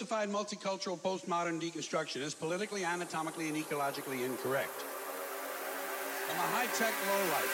diversified multicultural postmodern deconstruction is politically, anatomically, and ecologically incorrect. I'm a high tech lowlife.